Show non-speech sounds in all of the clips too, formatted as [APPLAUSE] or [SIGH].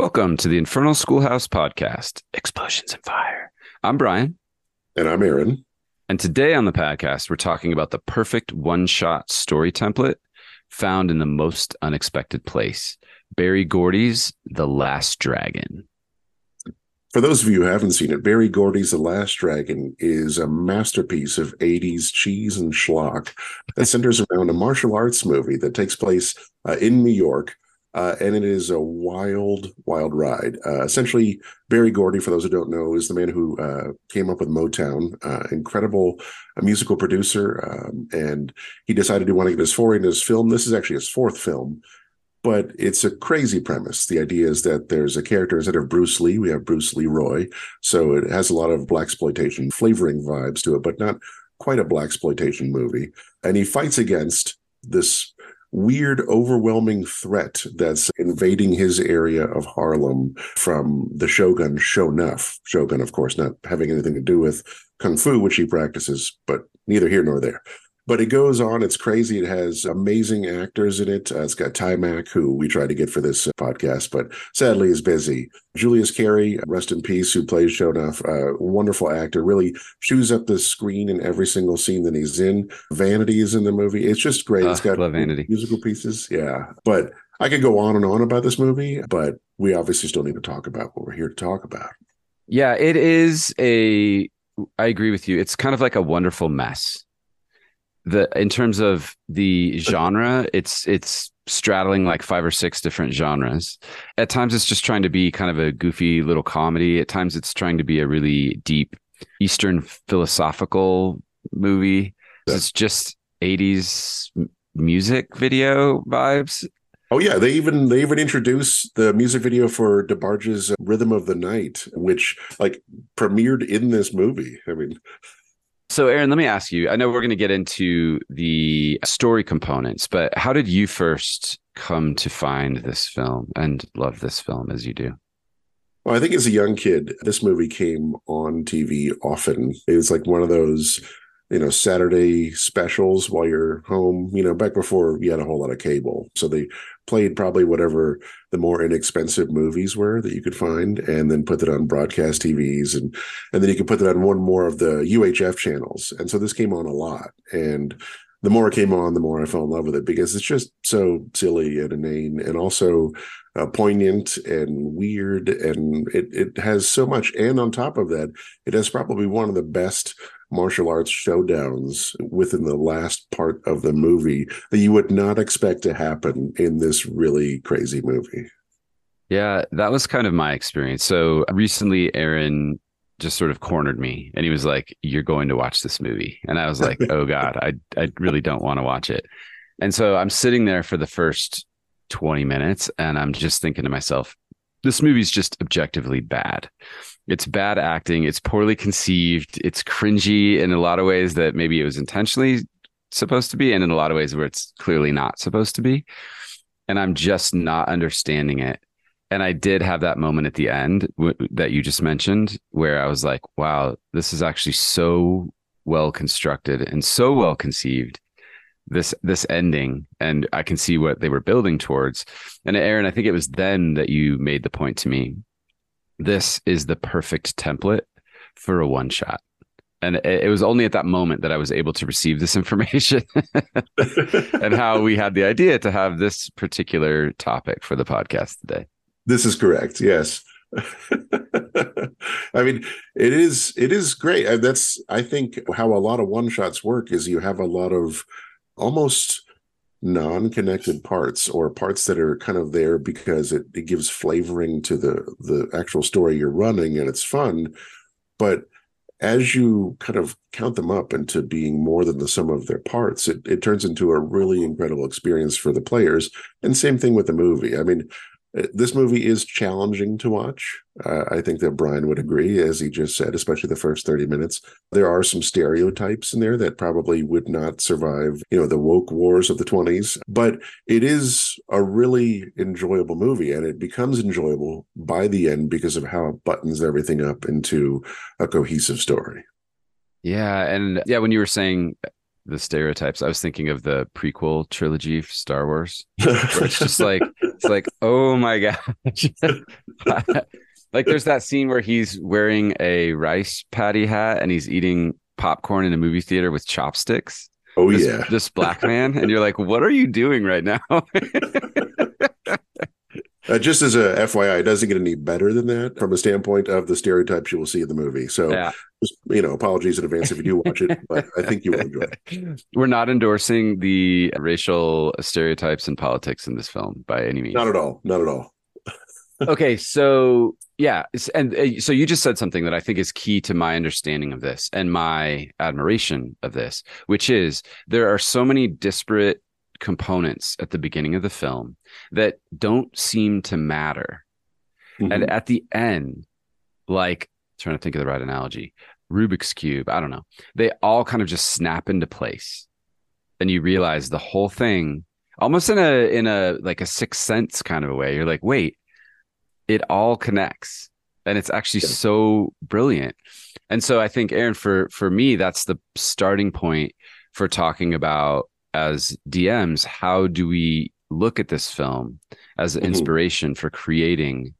Welcome to the Infernal Schoolhouse podcast, Explosions and Fire. I'm Bryan. And I'm Aaron. And today on the podcast, we're talking about the perfect one shot story template found in the most unexpected place Berry Gordy's The Last Dragon. For those of you who haven't seen it, Berry Gordy's The Last Dragon is a masterpiece of 80s cheese and schlock that centers around a martial arts movie that takes place uh, in New York uh, and it is a wild, wild ride. Uh, essentially, Berry Gordy, for those who don't know, is the man who uh, came up with Motown, uh, incredible musical producer, um, and he decided he wanted to get his foray into his film. This is actually his fourth film, but it's a crazy premise. The idea is that there's a character instead of Bruce Lee, we have Bruce Leroy, so it has a lot of black exploitation flavoring vibes to it, but not quite a black exploitation movie. And he fights against this weird, overwhelming threat that's invading his area of Harlem from the Shogun Sho'nuff. Shogun, of course, not having anything to do with Kung Fu, which he practices, but neither here nor there. But it goes on. It's crazy. It has amazing actors in it. Uh, it's got Taimak, who we tried to get for this uh, podcast, but sadly is busy. Julius Carry, rest in peace, who plays Sho'nuff, uh, wonderful actor, really chews up the screen in every single scene that he's in. Vanity is in the movie. It's just great. Uh, it's got love Vanity. musical pieces. Yeah. But I could go on and on about this movie, but we obviously still need to talk about what we're here to talk about. Yeah, it is a, I agree with you. It's kind of like a wonderful mess the in terms of the genre it's it's straddling like five or six different genres. At times it's just trying to be kind of a goofy little comedy. At times it's trying to be a really deep eastern philosophical movie. Yeah. it's just 80s music video vibes. Oh yeah, they even they even introduce the music video for DeBarge's "Rhythm of the Night," which like premiered in this movie. I mean, so, Aaron, let me ask you. I know we're going to get into the story components, but how did you first come to find this film and love this film as you do? Well, I think as a young kid, this movie came on TV often. It was like one of those you know Saturday specials while you're home. You know, back before you had a whole lot of cable, so they played probably whatever the more inexpensive movies were that you could find, and then put it on broadcast TVs, and and then you could put it on one more of the UHF channels. And so this came on a lot, and the more it came on, the more I fell in love with it because it's just so silly and inane, and also uh, poignant and weird, and it it has so much. And on top of that, it has probably one of the best martial arts showdowns within the last part of the movie that you would not expect to happen in this really crazy movie. Yeah, that was kind of my experience. So recently, Aaron just sort of cornered me and he was like, You're going to watch this movie. And I was [LAUGHS] like, Oh God, I, I really don't want to watch it. And so I'm sitting there for the first 20 minutes and I'm just thinking to myself, this movie's just objectively bad. It's bad acting. It's poorly conceived. It's cringy in a lot of ways that maybe it was intentionally supposed to be, and in a lot of ways where it's clearly not supposed to be. And I'm just not understanding it. And I did have that moment at the end w- that you just mentioned where I was like, wow, this is actually so well constructed and so well conceived this this ending and i can see what they were building towards and aaron i think it was then that you made the point to me this is the perfect template for a one shot. And it, was only at that moment that i was able to receive this information [LAUGHS] and how we had the idea to have this particular topic for the podcast today. This is correct yes. [LAUGHS] I mean, it is it is great. That's I think how a lot of one shots work is you have a lot of almost non-connected parts or parts that are kind of there because it, it gives flavoring to the the actual story you're running and it's fun. But as you kind of count them up into being more than the sum of their parts it, it turns into a really incredible experience for the players. And same thing with the movie. I mean this movie is challenging to watch. Uh, I think that Bryan would agree, as he just said, especially the first 30 minutes. There are some stereotypes in there that probably would not survive, you know, the woke wars of the 20s. But it is a really enjoyable movie, and it becomes enjoyable by the end because of how it buttons everything up into a cohesive story. Yeah. And yeah, when you were saying the stereotypes. I was thinking of the prequel trilogy Star Wars, [LAUGHS] where it's just like it's like, oh my gosh, [LAUGHS] like there's that scene where he's wearing a rice paddy hat and he's eating popcorn in a movie theater with chopsticks. Oh this, yeah, this black man, and you're like, what are you doing right now? [LAUGHS] Uh, just as a FYI, it doesn't get any better than that from a standpoint of the stereotypes you will see in the movie. So, yeah. just, you know, apologies in advance if you do watch it, but I think you will enjoy it. [LAUGHS] We're not endorsing the racial stereotypes and politics in this film by any means. Not at all. Not at all. [LAUGHS] okay, so yeah, and uh, so you just said something that I think is key to my understanding of this and my admiration of this, which is there are so many disparate components at the beginning of the film that don't seem to matter. Mm-hmm. And at the end, like trying to think of the right analogy, Rubik's Cube, I don't know, they all kind of just snap into place. And you realize the whole thing almost in a in a like a sixth sense kind of a way. You're like, wait, it all connects. And it's actually yeah. so brilliant. And so I think Aaron, for for me, that's the starting point for talking about as DMs, how do we look at this film as an mm-hmm. inspiration for creating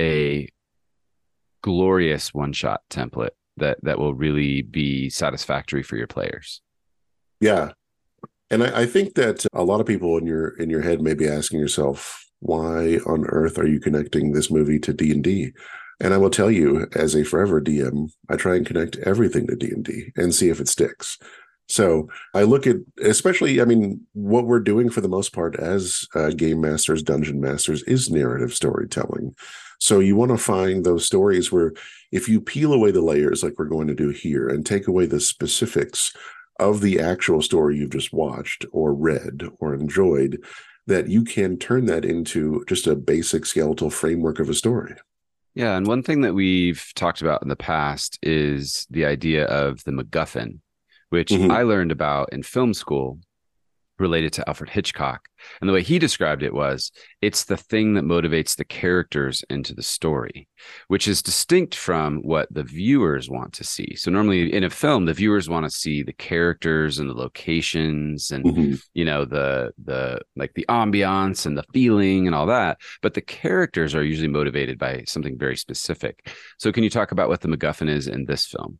a glorious one shot template that that will really be satisfactory for your players? Yeah. And I, I think that a lot of people in your in your head may be asking yourself, why on earth are you connecting this movie to D&D? And I will tell you, as a forever DM, I try and connect everything to D&D and see if it sticks. So I look at, especially, I mean, what we're doing for the most part as uh, game masters, dungeon masters is narrative storytelling. So you want to find those stories where if you peel away the layers, like we're going to do here, and take away the specifics of the actual story you've just watched or read or enjoyed, that you can turn that into just a basic skeletal framework of a story. Yeah. And one thing that we've talked about in the past is the idea of the MacGuffin which mm-hmm. I learned about in film school related to Alfred Hitchcock. And the way he described it was it's the thing that motivates the characters into the story, which is distinct from what the viewers want to see. So normally in a film the viewers want to see the characters and the locations and mm-hmm. you know the the like the ambiance and the feeling and all that, but the characters are usually motivated by something very specific. So can you talk about what the MacGuffin is in this film?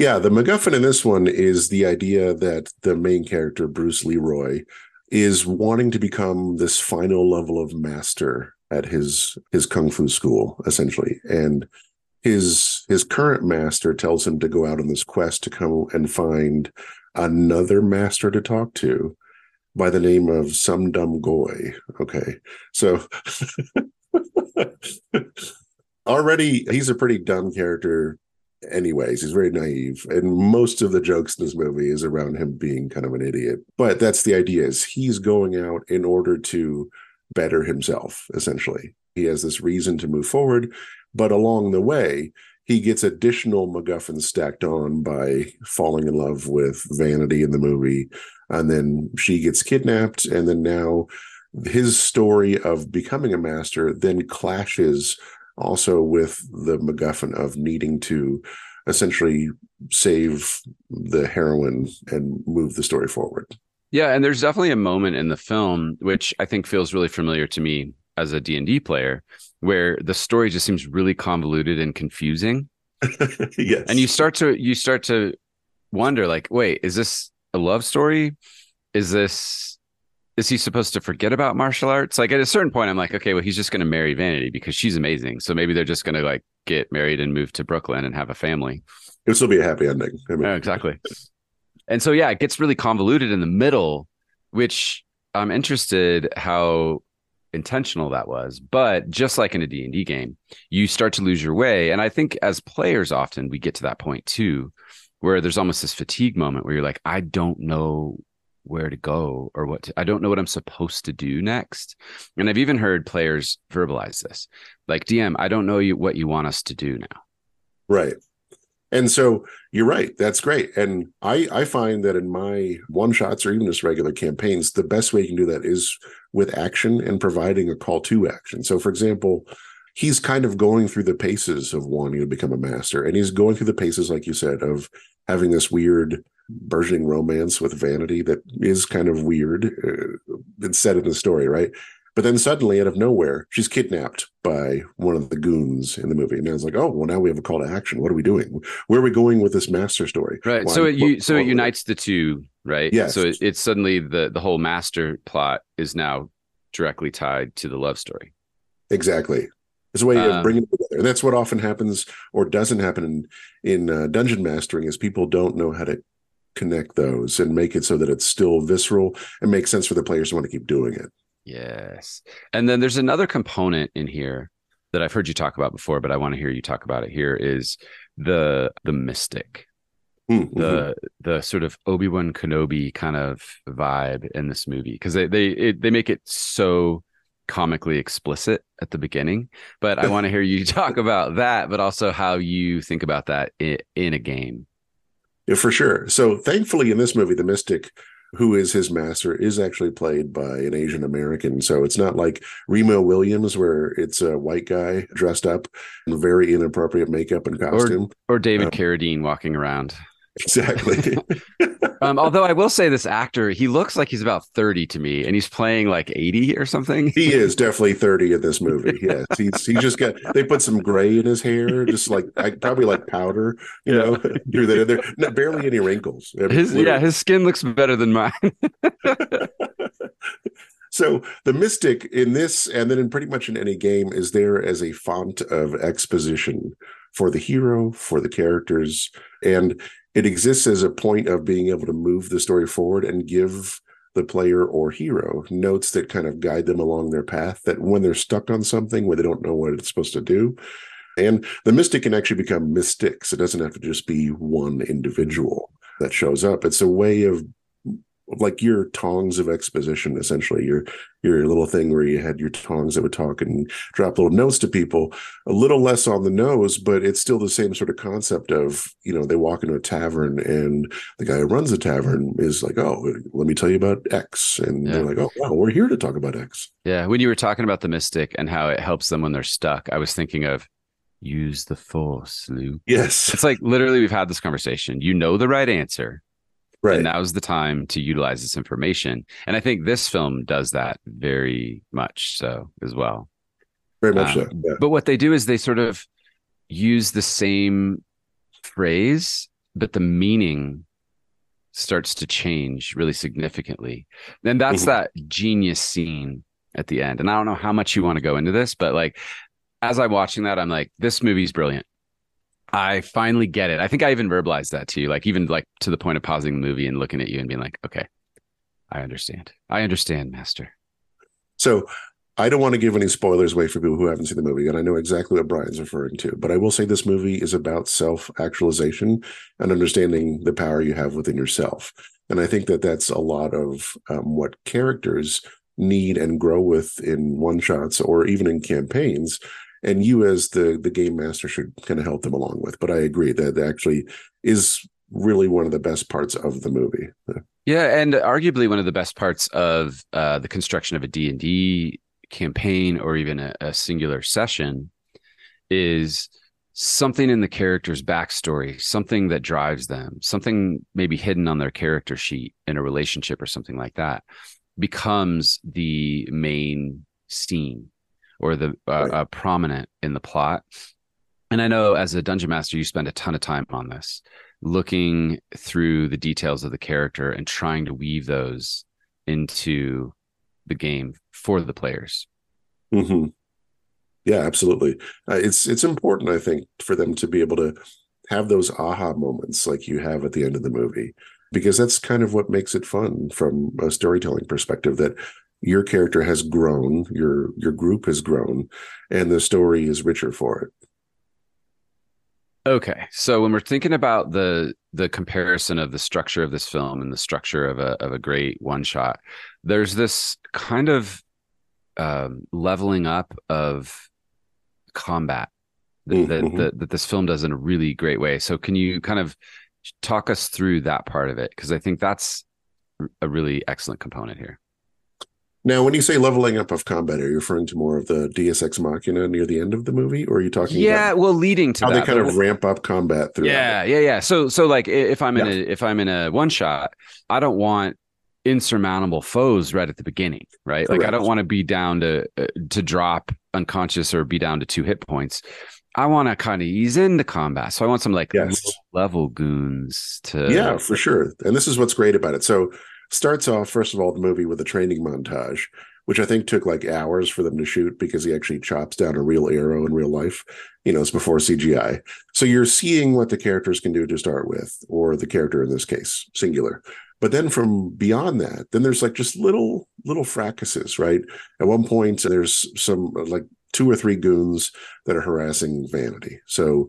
Yeah, the MacGuffin in this one is the idea that the main character, Bruce Leroy, is wanting to become this final level of master at his his kung fu school, essentially. And his his current master tells him to go out on this quest to come and find another master to talk to by the name of Sum Dum Goy. Okay. So [LAUGHS] already he's a pretty dumb character anyways. He's very naive. And most of the jokes in this movie is around him being kind of an idiot. But that's the idea is he's going out in order to better himself, essentially. He has this reason to move forward, but along the way, he gets additional MacGuffins stacked on by falling in love with Vanity in the movie. And then she gets kidnapped. And then now his story of becoming a master then clashes also with the MacGuffin of needing to essentially save the heroine and move the story forward. Yeah, and there's definitely a moment in the film which I think feels really familiar to me as a D&D player where the story just seems really convoluted and confusing. [LAUGHS] yes. And you start to you start to wonder like, wait, is this a love story? Is this is he supposed to forget about martial arts? Like at a certain point, I'm like, okay, well, he's just going to marry Vanity because she's amazing. So maybe they're just going to like get married and move to Brooklyn and have a family. It'll still be a happy ending. I mean. yeah, exactly. And so, yeah, it gets really convoluted in the middle, which I'm interested how intentional that was. But just like in a D&D game, you start to lose your way. And I think as players, often we get to that point too, where there's almost this fatigue moment where you're like, I don't know where to go or what to, I don't know what I'm supposed to do next. And I've even heard players verbalize this. Like DM, I don't know you what you want us to do now. Right. And so you're right. That's great. And I I find that in my one shots or even just regular campaigns, the best way you can do that is with action and providing a call to action. So for example, he's kind of going through the paces of wanting to become a master and he's going through the paces like you said of having this weird burgeoning romance with vanity that is kind of weird uh, it's said in the story right But then suddenly, out of nowhere, she's kidnapped by one of the goons in the movie, and I was like, "Oh, well, now we have a call to action. What are we doing? Where are we going with this master story?" Right. Why- so it what- so it unites the two, right? Yeah. So it, it's suddenly the the whole master plot is now directly tied to the love story. Exactly. It's a way of Um, bringing it together. And that's what often happens or doesn't happen in, in uh, dungeon mastering is people don't know how to connect those and make it so that it's still visceral and makes sense for the players to want to keep doing it. Yes. And then there's another component in here that I've heard you talk about before, but I want to hear you talk about it here is the the mystic. Mhm. the the sort of Obi Wan Kenobi kind of vibe in this movie because they they it, they make it so comically explicit at the beginning. But I [LAUGHS] want to hear you talk about that, but also how you think about that in, in a game. Yeah, for sure. So thankfully in this movie, the mystic who is his master is actually played by an Asian American. So it's not like Remo Williams where it's a white guy dressed up in very inappropriate makeup and costume. Or David Um, Carradine walking around. Exactly. [LAUGHS] Um, although I will say this actor, he looks like he's about 30 to me and he's playing like 80 or something. He is definitely 30 in this movie. Yes. [LAUGHS] He's he just got they put some gray in his hair, just like I probably like powder, you know, do that in there. No, barely any wrinkles. I mean, His yeah, his skin looks better than mine. [LAUGHS] So the mystic in this, and then in pretty much in any game, is there as a font of exposition for the hero, for the characters, and it exists as a point of being able to move the story forward and give the player or hero notes that kind of guide them along their path. That when they're stuck on something where they don't know what it's supposed to do, and the mystic can actually become mystics. It doesn't have to just be one individual that shows up. It's a way of like your tongs of exposition, essentially your your little thing where you had your tongs that would talk and drop little notes to people. A little less on the nose, but it's still the same sort of concept of you know they walk into a tavern and the guy who runs the tavern is like, oh, let me tell you about X, and Yeah. they're like, oh, wow, we're here to talk about X. Yeah, when you were talking about the mystic and how it helps them when they're stuck, I was thinking of use the force, Luke. Yes, It's like literally we've had this conversation. You know the right answer, right. and now's the time to utilize this information. And I think this film does that very much so as well. Very much um, so. Yeah. But what they do is they sort of use the same phrase, but the meaning starts to change really significantly. And that's Mhm. that genius scene at the end. And I don't know how much you want to go into this, but like as I'm watching that, I'm like, this movie's brilliant. I finally get it. I think I even verbalized that to you, like even like to the point of pausing the movie and looking at you and being like, okay, I understand. I understand, Master. So I don't want to give any spoilers away for people who haven't seen the movie, and I know exactly what Bryan's referring to. But I will say this movie is about self actualization and understanding the power you have within yourself. And I think that that's a lot of um, what characters need and grow with in one shots or even in campaigns. And you, as the the game master, should kind of help them along with. But I agree that actually is really one of the best parts of the movie. Yeah, and arguably one of the best parts of uh, the construction of a D and D campaign, or even a, a singular session, is something in the character's backstory, something that drives them, something maybe hidden on their character sheet in a relationship or something like that, becomes the main scene or the uh, Right. uh, prominent in the plot. And I know as a dungeon master, you spend a ton of time on this looking through the details of the character and trying to weave those into the game for the players. hmm Yeah, absolutely. Uh, it's it's important, I think, for them to be able to have those aha moments like you have at the end of the movie, because that's kind of what makes it fun from a storytelling perspective. That your character has grown, your your group has grown, and the story is richer for it. Okay, so when we're thinking about the the comparison of the structure of this film and the structure of a of a great one shot, there's this kind of um, leveling up of combat that, that, Mhm. that that this film does in a really great way. So can you kind of talk us through that part of it? Because I think that's a really excellent component here. Now, when you say leveling up of combat, are you referring to more of the Deus Ex Machina near the end of the movie, or are you talking Yeah, about well, leading to how that, they kind of ramp up combat through? yeah yeah yeah so so like if i'm in Yeah. a if i'm in a one shot i don't want insurmountable foes right at the beginning, right? Correct. Like I don't want to be down to uh, to drop unconscious or be down to two hit points. I want to kind of ease into combat. So I want some like yes. level goons to Yeah, for sure. And this is what's great about it. So starts off first of all the movie with a training montage which I think took like hours for them to shoot because he actually chops down a real arrow in real life. You know, it's before CGI. So you're seeing what the characters can do to start with, or the character in this case, singular. But then from beyond that, then there's like just little little fracases, right? At one point, there's some like two or three goons that are harassing Vanity. So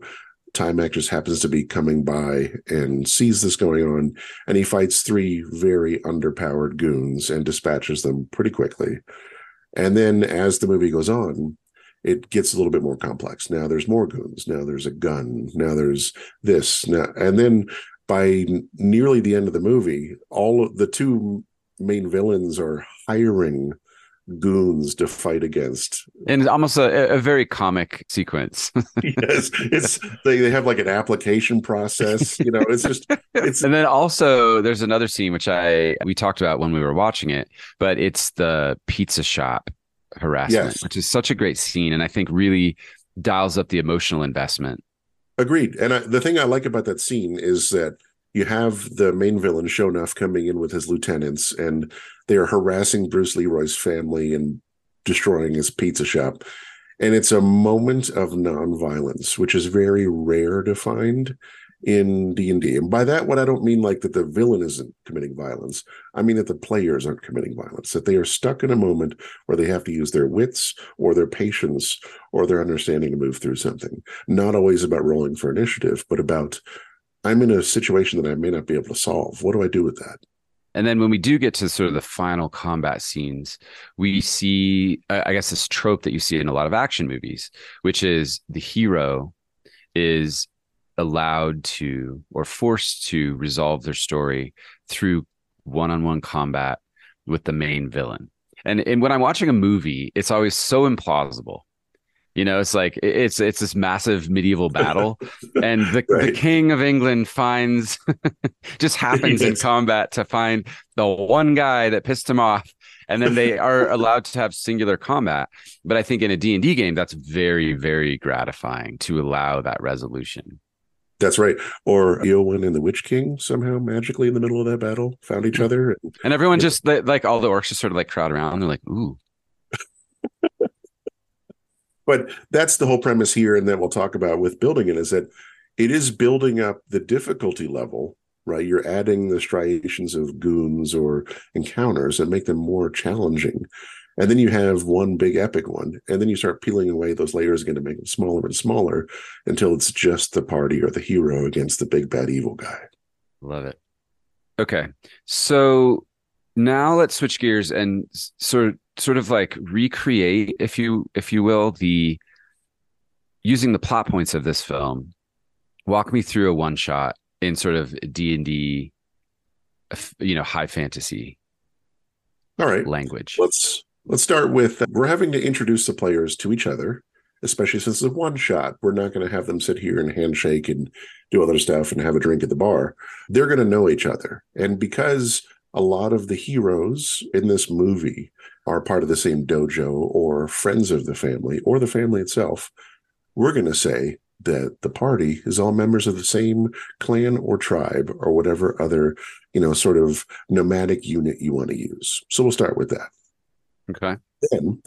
Taimak just happens to be coming by and sees this going on, and he fights three very underpowered goons and dispatches them pretty quickly. And then as the movie goes on, it gets a little bit more complex. Now there's more goons. Now there's a gun. Now there's this. Now and then by nearly the end of the movie, all of the two main villains are hiring goons to fight against. And it's almost a, a very comic sequence. [LAUGHS] Yes it's they, they have like an application process you know it's just [LAUGHS] it's and then also there's another scene which i we talked about when we were watching it but it's the pizza shop harassment yes. which is such a great scene and i think really dials up the emotional investment. Agreed and I, the thing i like about that scene is that you have the main villain Sho'nuff coming in with his lieutenants, and they are harassing Bruce Leroy's family and destroying his pizza shop. And it's a moment of nonviolence, which is very rare to find in D&D. And by that, what I don't mean like that the villain isn't committing violence. I mean that the players aren't committing violence, that they are stuck in a moment where they have to use their wits or their patience or their understanding to move through something. Not always about rolling for initiative, but about I'm in a situation that I may not be able to solve. What do I do with that? And then when we do get to sort of the final combat scenes, we see, I guess, this trope that you see in a lot of action movies, which is the hero is allowed to or forced to resolve their story through one-on-one combat with the main villain. And and when I'm watching a movie, it's always so implausible you know, it's like it's it's this massive medieval battle, [LAUGHS] and the, right. the king of England finds [LAUGHS] just [LAUGHS] happens in combat to find the one guy that pissed him off, and then they are allowed to have singular combat. But I think in a D and D game, that's very very gratifying to allow that resolution. That's right. Or Eowyn and the Witch King somehow magically in the middle of that battle found each other, and, and everyone just like all the orcs just sort of like crowd around. They're like, "Ooh." But that's the whole premise here and that we'll talk about with building it is that it is building up the difficulty level right? You're adding the striations of goons or encounters that make them more challenging. And then you have one big epic one and then you start peeling away those layers again to make them smaller and smaller until it's just the party or the hero against the big bad evil guy. Love it. Okay. So now let's switch gears and sort of sort of like recreate, if you if you will, the using the plot points of this film. Walk me through a one shot in sort of D and D, you know, high fantasy. All right, language. Let's let's start with uh, we're having to introduce the players to each other, especially since it's a one shot. We're not going to have them sit here and handshake and do other stuff and have a drink at the bar. They're going to know each other, and because a lot of the heroes in this movie are part of the same dojo or friends of the family or the family itself, we're going to say that the party is all members of the same clan or tribe or whatever other, you know, sort of nomadic unit you want to use. So we'll start with that. Okay. Then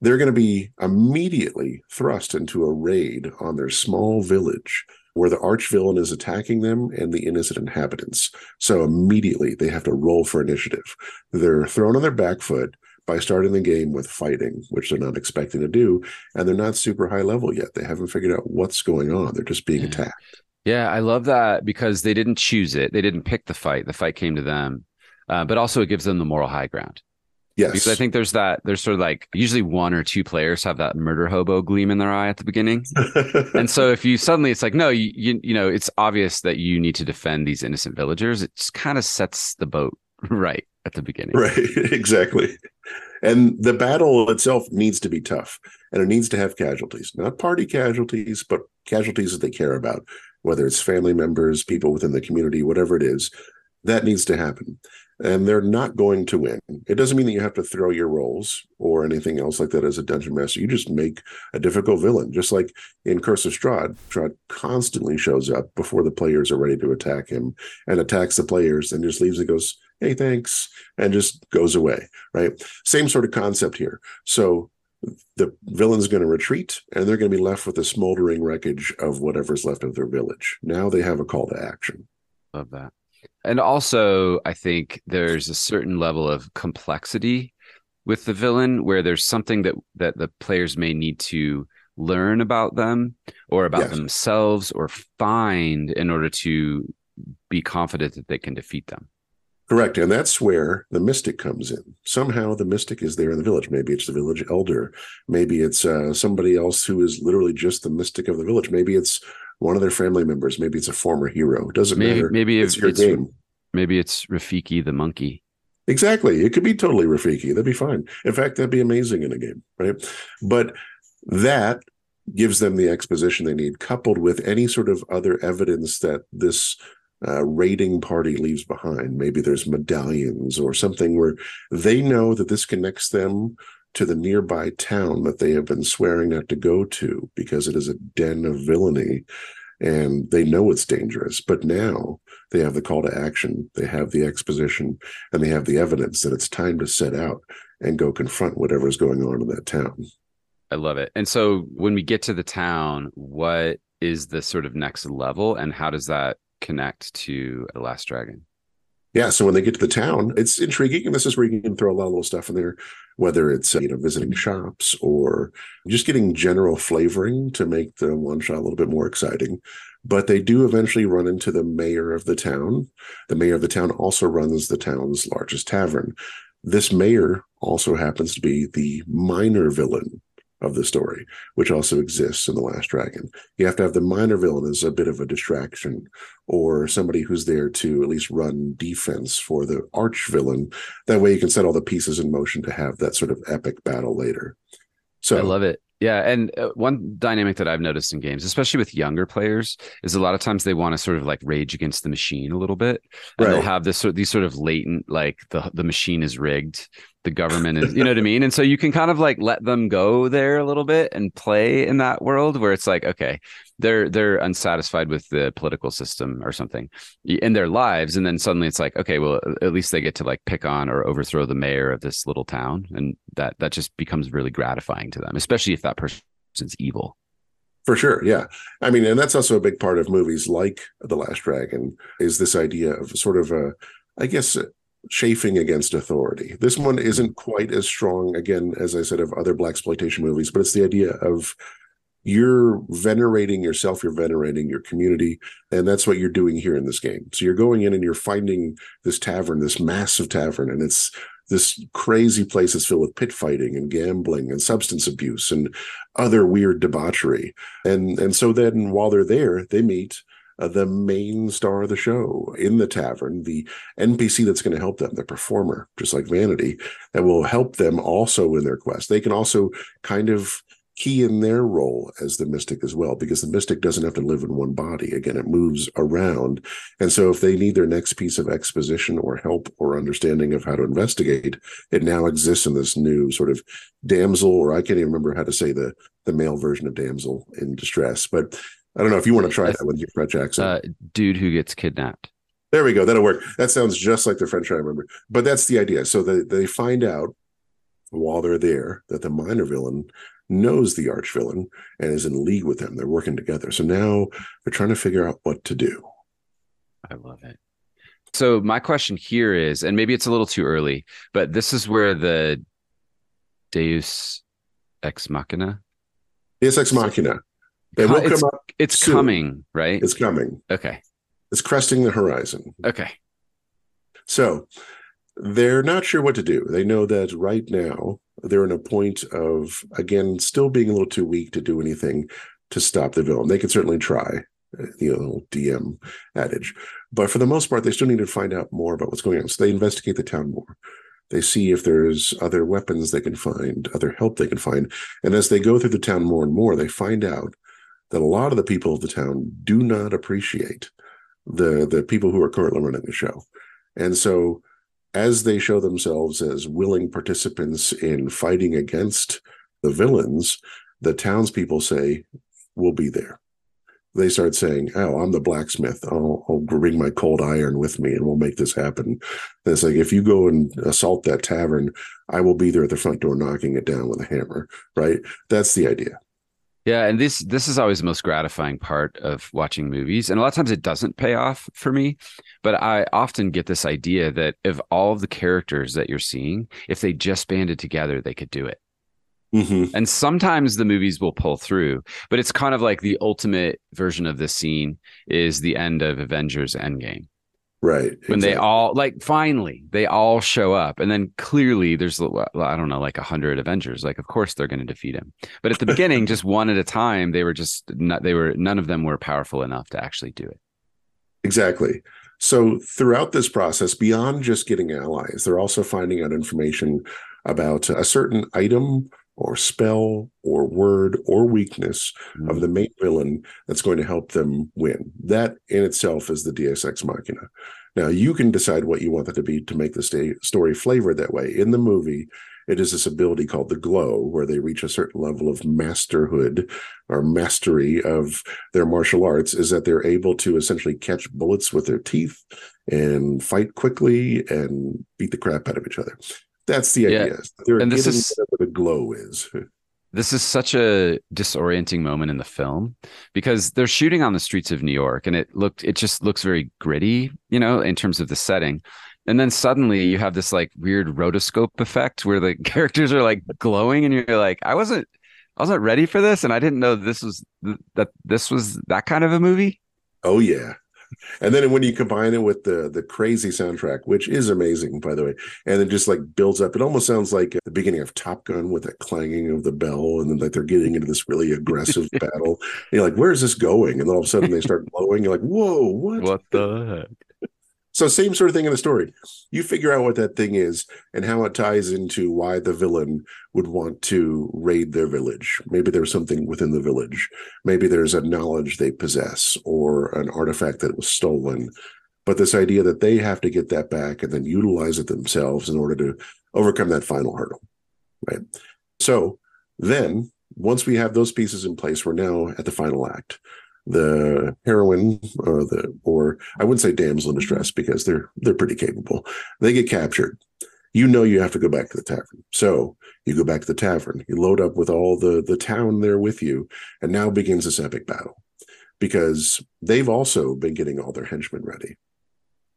they're going to be immediately thrust into a raid on their small village where the arch villain is attacking them and the innocent inhabitants. So immediately they have to roll for initiative. They're thrown on their back foot by starting the game with fighting, which they're not expecting to do. And they're not super high level yet. They haven't figured out what's going on. They're just being yeah. attacked. Yeah, I love that because they didn't choose it. They didn't pick the fight. The fight came to them. Uh, but also it gives them the moral high ground. Yes. Because I think there's that, there's sort of like usually one or two players have that murder hobo gleam in their eye at the beginning. [LAUGHS] and so if you suddenly, it's like, no, you, you, you know, it's obvious that you need to defend these innocent villagers. It just kind of sets the boat [LAUGHS] right at the beginning. Right. [LAUGHS] Exactly. And the battle itself needs to be tough and it needs to have casualties, not party casualties, but casualties that they care about, whether it's family members, people within the community, whatever it is, that needs to happen. And they're not going to win. It doesn't mean that you have to throw your rolls or anything else like that as a dungeon master. You just make a difficult villain, just like in Curse of Strahd. Strahd constantly shows up before the players are ready to attack him and attacks the players and just leaves and goes, "Hey, thanks," and just goes away. Right? Same sort of concept here. So the villain's going to retreat and they're going to be left with the smoldering wreckage of whatever's left of their village. Now they have a call to action. Love that. And also, I think there's a certain level of complexity with the villain where there's something that that the players may need to learn about them or about yes. themselves or find in order to be confident that they can defeat them. Correct. And that's where the mystic comes in. Somehow the mystic is there in the village. Maybe it's the village elder. Maybe it's uh, somebody else who is literally just the mystic of the village. Maybe it's one of their family members. Maybe it's a former hero. Doesn't maybe, matter. Maybe it's your it's, game. Maybe it's Rafiki the monkey. Exactly. It could be totally Rafiki. That'd be fine. In fact, that'd be amazing in a game, right? But that gives them the exposition they need, coupled with any sort of other evidence that this uh, raiding party leaves behind. Maybe there's medallions or something where they know that this connects them to the nearby town that they have been swearing not to go to because it is a den of villainy and they know it's dangerous. But now they have the call to action, they have the exposition, and they have the evidence that it's time to set out and go confront whatever is going on in that town. I love it. And so when we get to the town, what is the sort of next level and how does that connect to the last dragon? Yeah, so when they get to the town, it's intriguing, and this is where you can throw a lot of little stuff in there, whether it's uh, you know visiting shops or just getting general flavoring to make the one shot a little bit more exciting. But they do eventually run into the mayor of the town. The mayor of the town also runs the town's largest tavern. This mayor also happens to be the minor villain of the story, which also exists in The Last Dragon. You have to have the minor villain as a bit of a distraction or somebody who's there to at least run defense for the arch villain. That way you can set all the pieces in motion to have that sort of epic battle later. So I love it. Yeah, and uh, one dynamic that I've noticed in games, especially with younger players, is a lot of times they want to sort of like rage against the machine a little bit, and right. they'll have this sort these sort of latent like the the machine is rigged, the government is, you know what I mean? And so you can kind of like let them go there a little bit and play in that world where it's like, okay, they're they're unsatisfied with the political system or something in their lives. And then suddenly it's like, okay, well, at least they get to like pick on or overthrow the mayor of this little town. And that that just becomes really gratifying to them, especially if that person's evil. For sure, yeah. I mean, and that's also a big part of movies like The Last Dragon is this idea of sort of a, I guess, uh, chafing against authority. This one isn't quite as strong, again, as I said, of other black exploitation movies, but it's the idea of you're venerating yourself, you're venerating your community, and that's what you're doing here in this game. So you're going in and you're finding this tavern, this massive tavern, and it's this crazy place that's filled with pit fighting and gambling and substance abuse and other weird debauchery. And and so then while they're there, they meet uh, the main star of the show in the tavern, the NPC that's going to help them, the performer, just like Vanity, that will help them also in their quest. They can also kind of key in their role as the mystic as well, because the mystic doesn't have to live in one body. Again, it moves around. And so if they need their next piece of exposition or help or understanding of how to investigate, it now exists in this new sort of damsel, or I can't even remember how to say the the male version of damsel in distress, but I don't know if you want to try that with your French accent. Uh, dude who gets kidnapped. There we go. That'll work. That sounds just like the French I remember. But that's the idea. So they, they find out while they're there that the minor villain knows the arch villain and is in league with them. They're working together. So now they're trying to figure out what to do. I love it. So my question here is, and maybe it's a little too early, but this is where the Deus ex machina. Deus ex machina they will it's, come up. It's soon. coming, right? It's coming. Okay. It's cresting the horizon. Okay. So they're not sure what to do. They know that right now they're in a point of, again, still being a little too weak to do anything to stop the villain. They can certainly try, uh, you know, DM adage. But for the most part, they still need to find out more about what's going on. So they investigate the town more. They see if there's other weapons they can find, other help they can find. And as they go through the town more and more, they find out that a lot of the people of the town do not appreciate the the people who are currently running the show. And so as they show themselves as willing participants in fighting against the villains, the townspeople say, We'll be there. They start saying, Oh, I'm the blacksmith. I'll, I'll bring my cold iron with me and we'll make this happen. And it's like, if you go and assault that tavern, I will be there at the front door knocking it down with a hammer, right? That's the idea. Yeah, and this this is always the most gratifying part of watching movies, and a lot of times it doesn't pay off for me. But I often get this idea that if all of the characters that you're seeing, if they just banded together, they could do it. Mm-hmm. And sometimes the movies will pull through, but it's kind of like the ultimate version of this scene is the end of Avengers Endgame. Right. When exactly. they all like finally they all show up, and then clearly there's I don't know like a hundred Avengers. Like of course they're going to defeat him, but at the beginning, just one at a time, they were just not. They were none of them were powerful enough to actually do it. Exactly. So throughout this process, beyond just getting allies, they're also finding out information about a certain item or spell or word or weakness mm. of the main villain that's going to help them win. That in itself is the Deus Ex Machina. Now you can decide what you want that to be to make the story flavored that way. In the movie, it is this ability called the glow, where they reach a certain level of masterhood or mastery of their martial arts, is that they're able to essentially catch bullets with their teeth and fight quickly and beat the crap out of each other. That's the idea. Yeah. They're and this is the glow is. [LAUGHS] This is such a disorienting moment in the film because they're shooting on the streets of New York and it looked it just looks very gritty, you know, in terms of the setting. And then suddenly you have this like weird rotoscope effect where the [LAUGHS] characters are like glowing and you're like, I wasn't I wasn't ready for this and I didn't know this was that this was that kind of a movie. Oh yeah and then when you combine it with the the crazy soundtrack, which is amazing, by the way, and it just like builds up. It almost sounds like the beginning of Top Gun with that clanging of the bell, and then like they're getting into this really aggressive [LAUGHS] battle. And you're like, where's this going? And then all of a sudden they start [LAUGHS] blowing. You're like, whoa, what? What the heck? So same sort of thing in the story. You figure out what that thing is and how it ties into why the villain would want to raid their village. Maybe there's something within the village. Maybe there's a knowledge they possess or an artifact that was stolen. But this idea that they have to get that back and then utilize it themselves in order to overcome that final hurdle. Right. So then once we have those pieces in place, we're now at the final act the heroine or uh, the or I wouldn't say damsel in distress because they're they're pretty capable. They get captured. You know you have to go back to the tavern. So you go back to the tavern, you load up with all the the town there with you, and now begins this epic battle. Because they've also been getting all their henchmen ready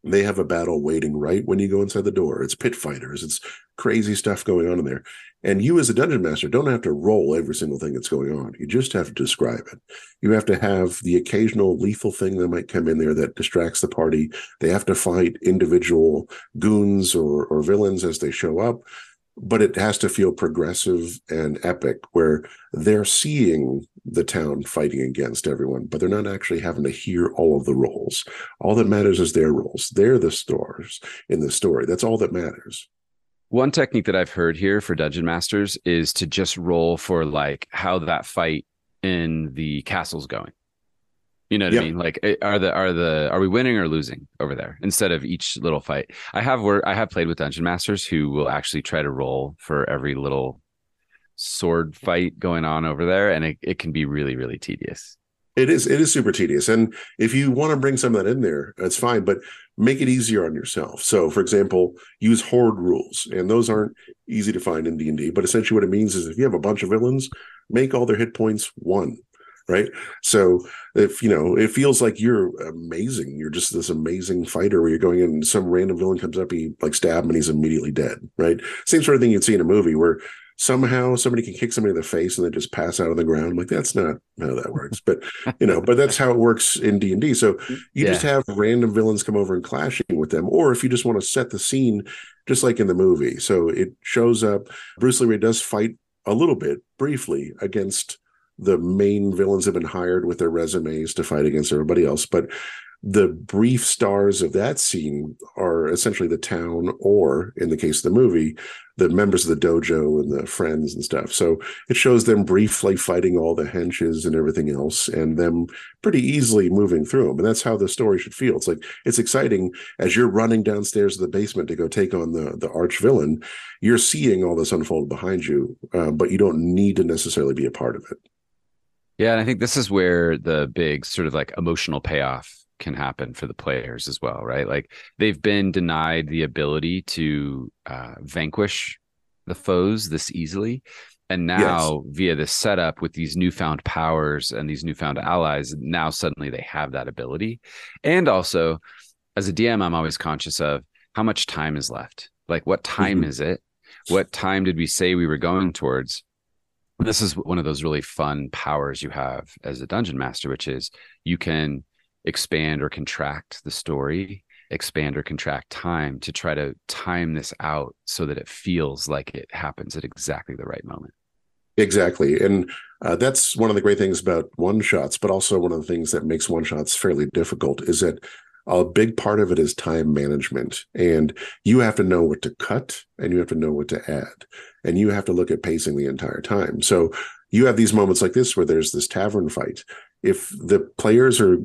they have a battle waiting right when you go inside the door. It's pit fighters. It's crazy stuff going on in there. And you, as a dungeon master, don't have to roll every single thing that's going on. You just have to describe it. You have to have the occasional lethal thing that might come in there that distracts the party. They have to fight individual goons or, or villains as they show up but it has to feel progressive and epic where they're seeing the town fighting against everyone but they're not actually having to hear all of the rolls. All that matters is their rolls. They're the stars in the story. That's all that matters. One technique that i've heard here for dungeon masters is to just roll for like how that fight in the castle's going you know what yep. I mean? Like, eh, are the are the are we winning or losing over there instead of each little fight? I have work. I have played with dungeon masters who will actually try to roll for every little sword fight going on over there, and it, it can be really really tedious. It is it is super tedious, and if you want to bring some of that in there, that's fine. But make it easier on yourself. So, for example, use horde rules, and those aren't easy to find in D and D. But essentially, what it means is if you have a bunch of villains, make all their hit points one right? So if you know it feels like you're amazing. You're just this amazing fighter where you're going in and some random villain comes up he like stab him and he's immediately dead right? Same sort of thing you'd see in a movie where somehow somebody can kick somebody in the face and they just pass out on the ground. Like that's not how that works but you know but that's how it works in d&d so [LAUGHS] you yeah. just have random villains come over and clashing with them or if you just want to set the scene just like in the movie. So it shows up. Bruce lee does fight a little bit briefly against the main villains have been hired with their resumes to fight against everybody else. But the brief stars of that scene are essentially the town, or in the case of the movie, the members of the dojo and the friends and stuff. So it shows them briefly fighting all the henches and everything else, and them pretty easily moving through them. And that's how the story should feel. It's like it's exciting as you're running downstairs to the basement to go take on the the arch villain. You're seeing all this unfold behind you, uh, but you don't need to necessarily be a part of it. Yeah, and I think this is where the big sort of like emotional payoff can happen for the players as well, right? Like they've been denied the ability to uh, vanquish the foes this easily. And now, yes. via this setup with these newfound powers and these newfound allies, now suddenly they have that ability. And also, as a DM, I'm always conscious of how much time is left. Like, what time mm-hmm. is it? What time did we say we were going towards? This is one of those really fun powers you have as a dungeon master, which is you can expand or contract the story, expand or contract time to try to time this out so that it feels like it happens at exactly the right moment. Exactly. And uh, that's one of the great things about one shots, but also one of the things that makes one shots fairly difficult is that a big part of it is time management. And you have to know what to cut and you have to know what to add. And you have to look at pacing the entire time. So you have these moments like this where there's this tavern fight if the players are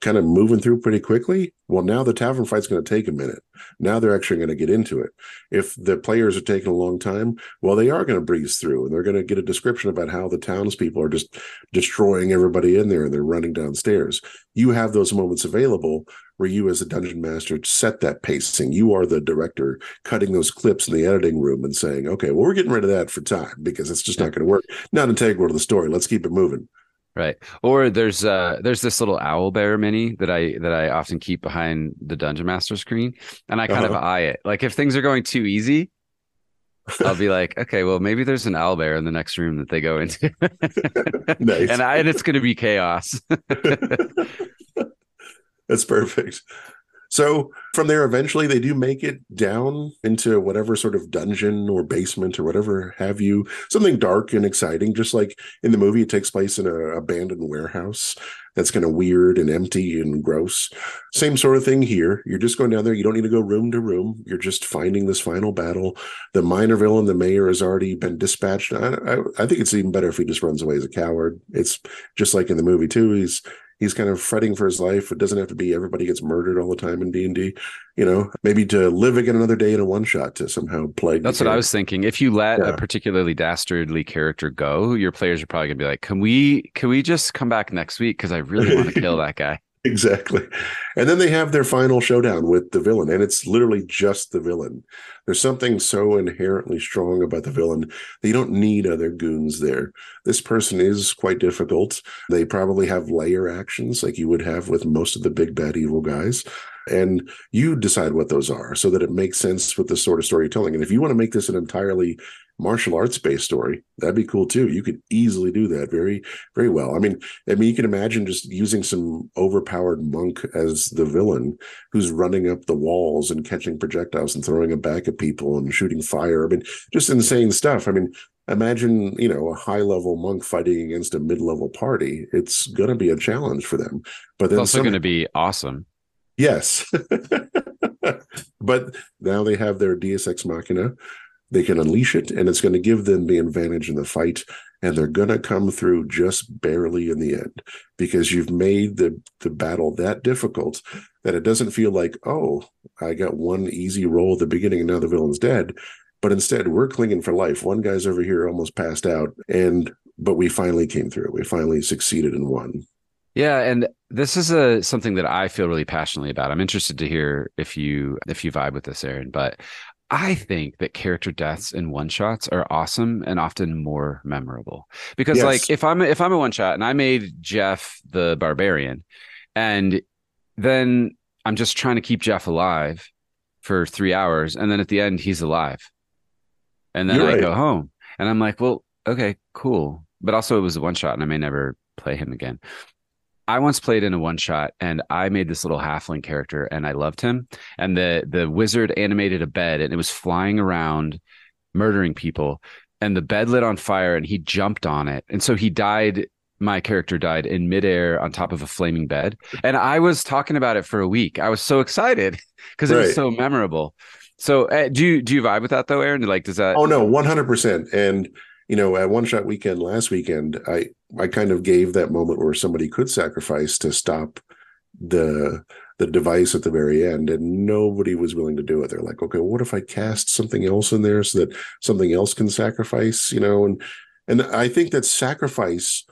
kind of moving through pretty quickly, well, now the tavern fight's going to take a minute. Now they're actually going to get into it. If the players are taking a long time, well, they are going to breeze through and they're going to get a description about how the townspeople are just destroying everybody in there and they're running downstairs. You have those moments available where you, as a dungeon master, set that pacing. You are the director cutting those clips in the editing room and saying, okay, well, we're getting rid of that for time because it's just not going to work. Not integral to the story. Let's keep it moving. Right. Or there's uh there's this little owl bear mini that I that I often keep behind the dungeon master screen and I kind uh-huh. of eye it. Like if things are going too easy, I'll be like, [LAUGHS] okay, well maybe there's an owl bear in the next room that they go into. [LAUGHS] nice. And I and it's gonna be chaos. [LAUGHS] That's perfect. So from there, eventually they do make it down into whatever sort of dungeon or basement or whatever have you, something dark and exciting. Just like in the movie, it takes place in an abandoned warehouse that's kind of weird and empty and gross. Same sort of thing here. You're just going down there. You don't need to go room to room. You're just finding this final battle. The minor villain, the mayor, has already been dispatched. I, I, I think it's even better if he just runs away as a coward. It's just like in the movie too. He's he's kind of fretting for his life. It doesn't have to be everybody gets murdered all the time in D and D. You know, maybe to live again another day in a one shot to somehow play. That's what I was thinking. If you let yeah. a particularly dastardly character go, your players are probably gonna be like, "Can we? Can we just come back next week? Because I really want to kill [LAUGHS] that guy." Exactly. And then they have their final showdown with the villain, and it's literally just the villain. There's something so inherently strong about the villain that you don't need other goons there. This person is quite difficult. They probably have lair actions like you would have with most of the big bad evil guys. And you decide what those are so that it makes sense with the sort of storytelling. And if you want to make this an entirely martial arts based story that'd be cool too. You could easily do that very very well. I mean i mean you can imagine just using some overpowered monk as the villain who's running up the walls and catching projectiles and throwing them back at people and shooting fire. I mean just insane stuff. I mean imagine you know a high level monk fighting against a mid-level party. It's going to be a challenge for them. But then it's also some... going to be awesome yes. [LAUGHS] But now they have their deus ex machina. They can unleash it and it's going to give them the advantage in the fight and they're going to come through just barely in the end because you've made the the battle that difficult that it doesn't feel like oh i got one easy roll at the beginning and now the villain's dead. But instead we're clinging for life. One guy's over here almost passed out and but we finally came through. We finally succeeded and won yeah, and this is a something that I feel really passionately about. I'm interested to hear if you if you vibe with this, Aaron. But I think that character deaths in one shots are awesome and often more memorable because yes. like if I'm if I'm a one shot and I made Jeff the barbarian and then I'm just trying to keep Jeff alive for 3 hours and then at the end he's alive. And then You're I right. go home and I'm like, well, okay, cool. But also it was a one shot and I may never play him again. I once played in a one shot and I made this little halfling character and I loved him. And the the wizard animated a bed and it was flying around murdering people. And the bed lit on fire and he jumped on it. And so he died my character died in midair on top of a flaming bed. And I was talking about it for a week. I was so excited [LAUGHS] because it right. was so memorable. So uh, do you do you vibe with that though, Aaron? Like, does that? Oh no, one hundred percent. And you know, at one shot weekend last weekend, I I kind of gave that moment where somebody could sacrifice to stop the the device at the very end, and nobody was willing to do it. They're like, okay, what if I cast something else in there so that something else can sacrifice? You know, and and I think that sacrifice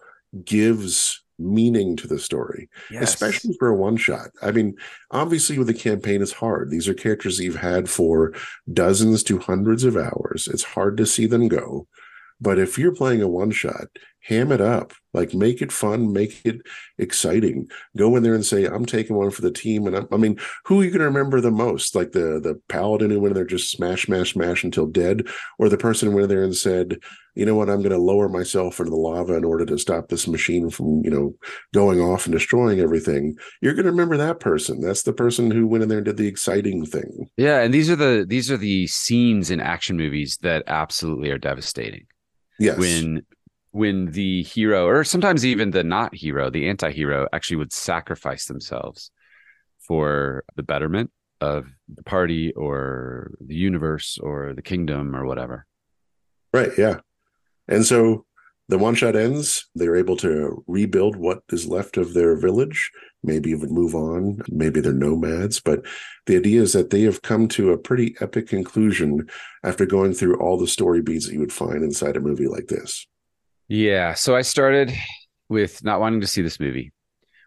gives meaning to the story, yes. especially for a one shot. I mean, obviously, with a campaign, it's hard. These are characters you've had for dozens to hundreds of hours. It's hard to see them go. But if you're playing a one shot, ham it up, like make it fun, make it exciting. Go in there and say, "I'm taking one for the team." And I'm, i mean, who are you going to remember the most? Like the the paladin who went in there just smash, smash, smash until dead, or the person who went in there and said, "You know what? I'm going to lower myself into the lava in order to stop this machine from you know going off and destroying everything." You're going to remember that person. That's the person who went in there and did the exciting thing. Yeah, and these are the these are the scenes in action movies that absolutely are devastating. Yes. When when the hero, or sometimes even the not hero, the anti hero, actually would sacrifice themselves for the betterment of the party or the universe or the kingdom or whatever. Right. Yeah. And so the one shot ends. They're able to rebuild what is left of their village, maybe even move on. Maybe they're nomads. But the idea is that they have come to a pretty epic conclusion after going through all the story beats that you would find inside a movie like this. Yeah. So I started with not wanting to see this movie,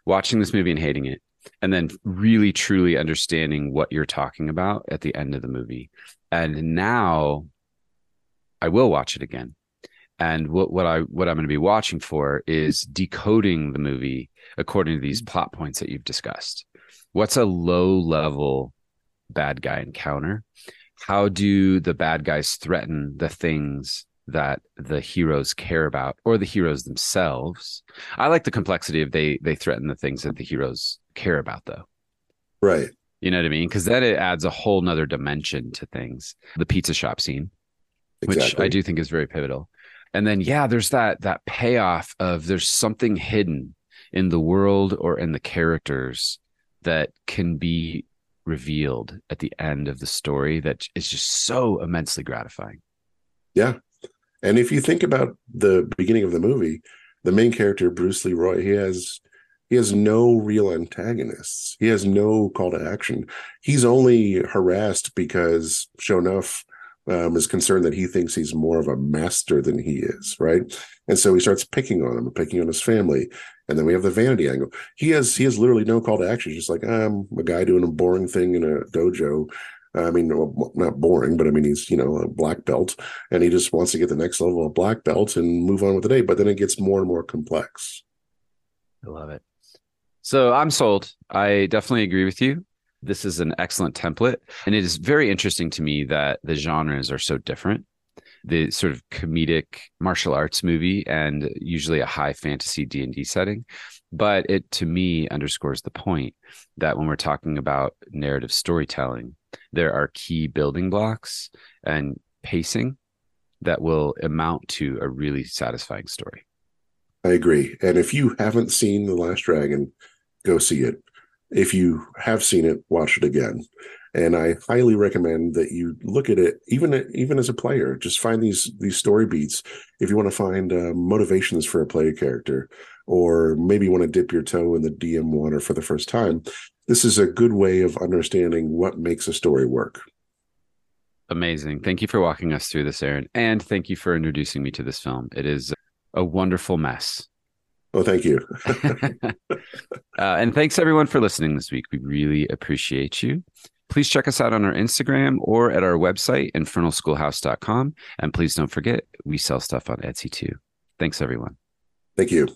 watching this movie and hating it, and then really truly understanding what you're talking about at the end of the movie. And now I will watch it again. And what, what I what I'm going to be watching for is decoding the movie according to these mm. plot points that you've discussed. What's a low level bad guy encounter? How do the bad guys threaten the things that the heroes care about or the heroes themselves. I like the complexity of they they threaten the things that the heroes care about though. Right. You know what I mean? Because then it adds a whole nother dimension to things. The pizza shop scene, exactly. which I do think is very pivotal. And then yeah, there's that that payoff of there's something hidden in the world or in the characters that can be revealed at the end of the story that is just so immensely gratifying. Yeah, and if you think about the beginning of the movie, the main character Bruce Leroy, he has he has no real antagonists. He has no call to action. He's only harassed because Sho'nuff um, is concerned that he thinks he's more of a master than he is, right? And so he starts picking on him, picking on his family, and then we have the vanity angle. He has he has literally no call to action. He's just like I'm a guy doing a boring thing in a dojo, I mean, not boring, but I mean, he's, you know, a black belt and he just wants to get the next level of black belt and move on with the day. But then it gets more and more complex. I love it. So I'm sold. I definitely agree with you. This is an excellent template. And it is very interesting to me that the genres are so different. The sort of comedic martial arts movie and usually a high fantasy D&D setting but it to me underscores the point that when we're talking about narrative storytelling there are key building blocks and pacing that will amount to a really satisfying story. I agree. And if you haven't seen The Last Dragon, go see it. If you have seen it, watch it again. And I highly recommend that you look at it, even even as a player. Just find these these story beats. If you want to find uh, motivations for a player character, or maybe you want to dip your toe in the DM water for the first time, this is a good way of understanding what makes a story work. Amazing. Thank you for walking us through this, Aaron. And thank you for introducing me to this film. It is a wonderful mess. Oh, thank you. [LAUGHS] [LAUGHS] uh, and thanks everyone for listening this week. We really appreciate you. Please check us out on our Instagram or at our website, infernalschoolhouse.com. And please don't forget, we sell stuff on Etsy too. Thanks, everyone. Thank you.